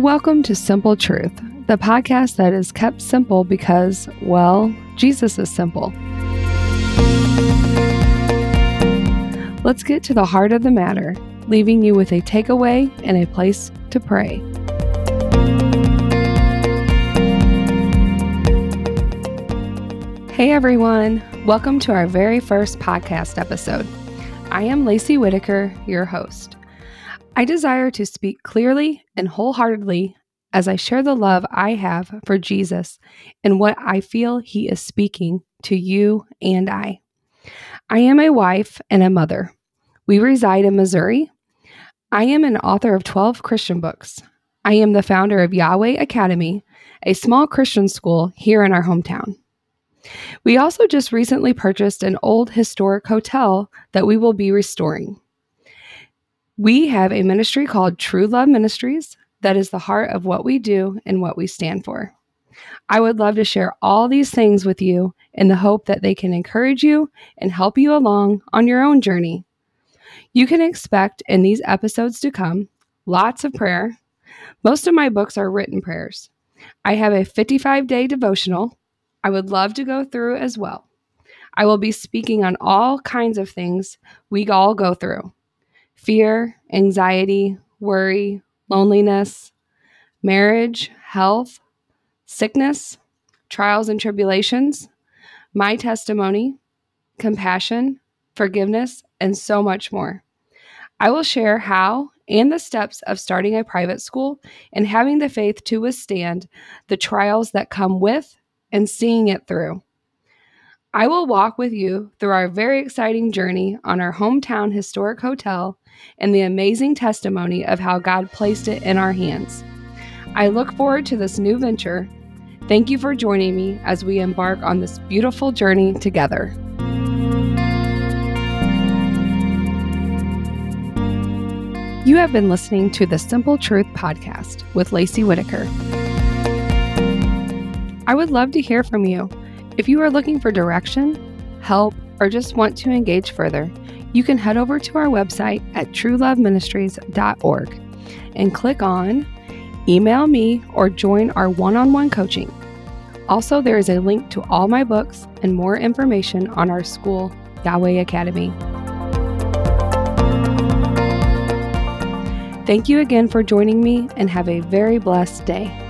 welcome to Simple Truth, the podcast that is kept simple because, well, Jesus is simple. Let's get to the heart of the matter, leaving you with a takeaway and a place to pray. Hey everyone, welcome to our very first podcast episode. I am Lacey Whittaker, your host. I desire to speak clearly and wholeheartedly as I share the love I have for Jesus and what I feel He is speaking to you and I. I am a wife and a mother. We reside in Missouri. I am an author of 12 Christian books. I am the founder of Yahweh Academy, a small Christian school here in our hometown. We also just recently purchased an old historic hotel that we will be restoring. We have a ministry called True Love Ministries that is the heart of what we do and what we stand for. I would love to share all these things with you in the hope that they can encourage you and help you along on your own journey. You can expect in these episodes to come lots of prayer. Most of my books are written prayers. I have a 55 day devotional I would love to go through as well. I will be speaking on all kinds of things we all go through fear, anxiety, worry, loneliness, marriage, health, sickness, trials and tribulations, my testimony, compassion, forgiveness, and so much more. I will share how and the steps of starting a private school and having the faith to withstand the trials that come with and seeing it through. I will walk with you through our very exciting journey on our hometown historic hotel and the amazing testimony of how God placed it in our hands. I look forward to this new venture. Thank you for joining me as we embark on this beautiful journey together. You have been listening to the Simple Truth Podcast with Lacey Whittaker. I would love to hear from you. If you are looking for direction, help, or just want to engage further, you can head over to our website at trueloveministries.org and click on Email Me or join our one on one coaching. Also, there is a link to all my books and more information on our school, Yahweh Academy. Thank you again for joining me and have a very blessed day.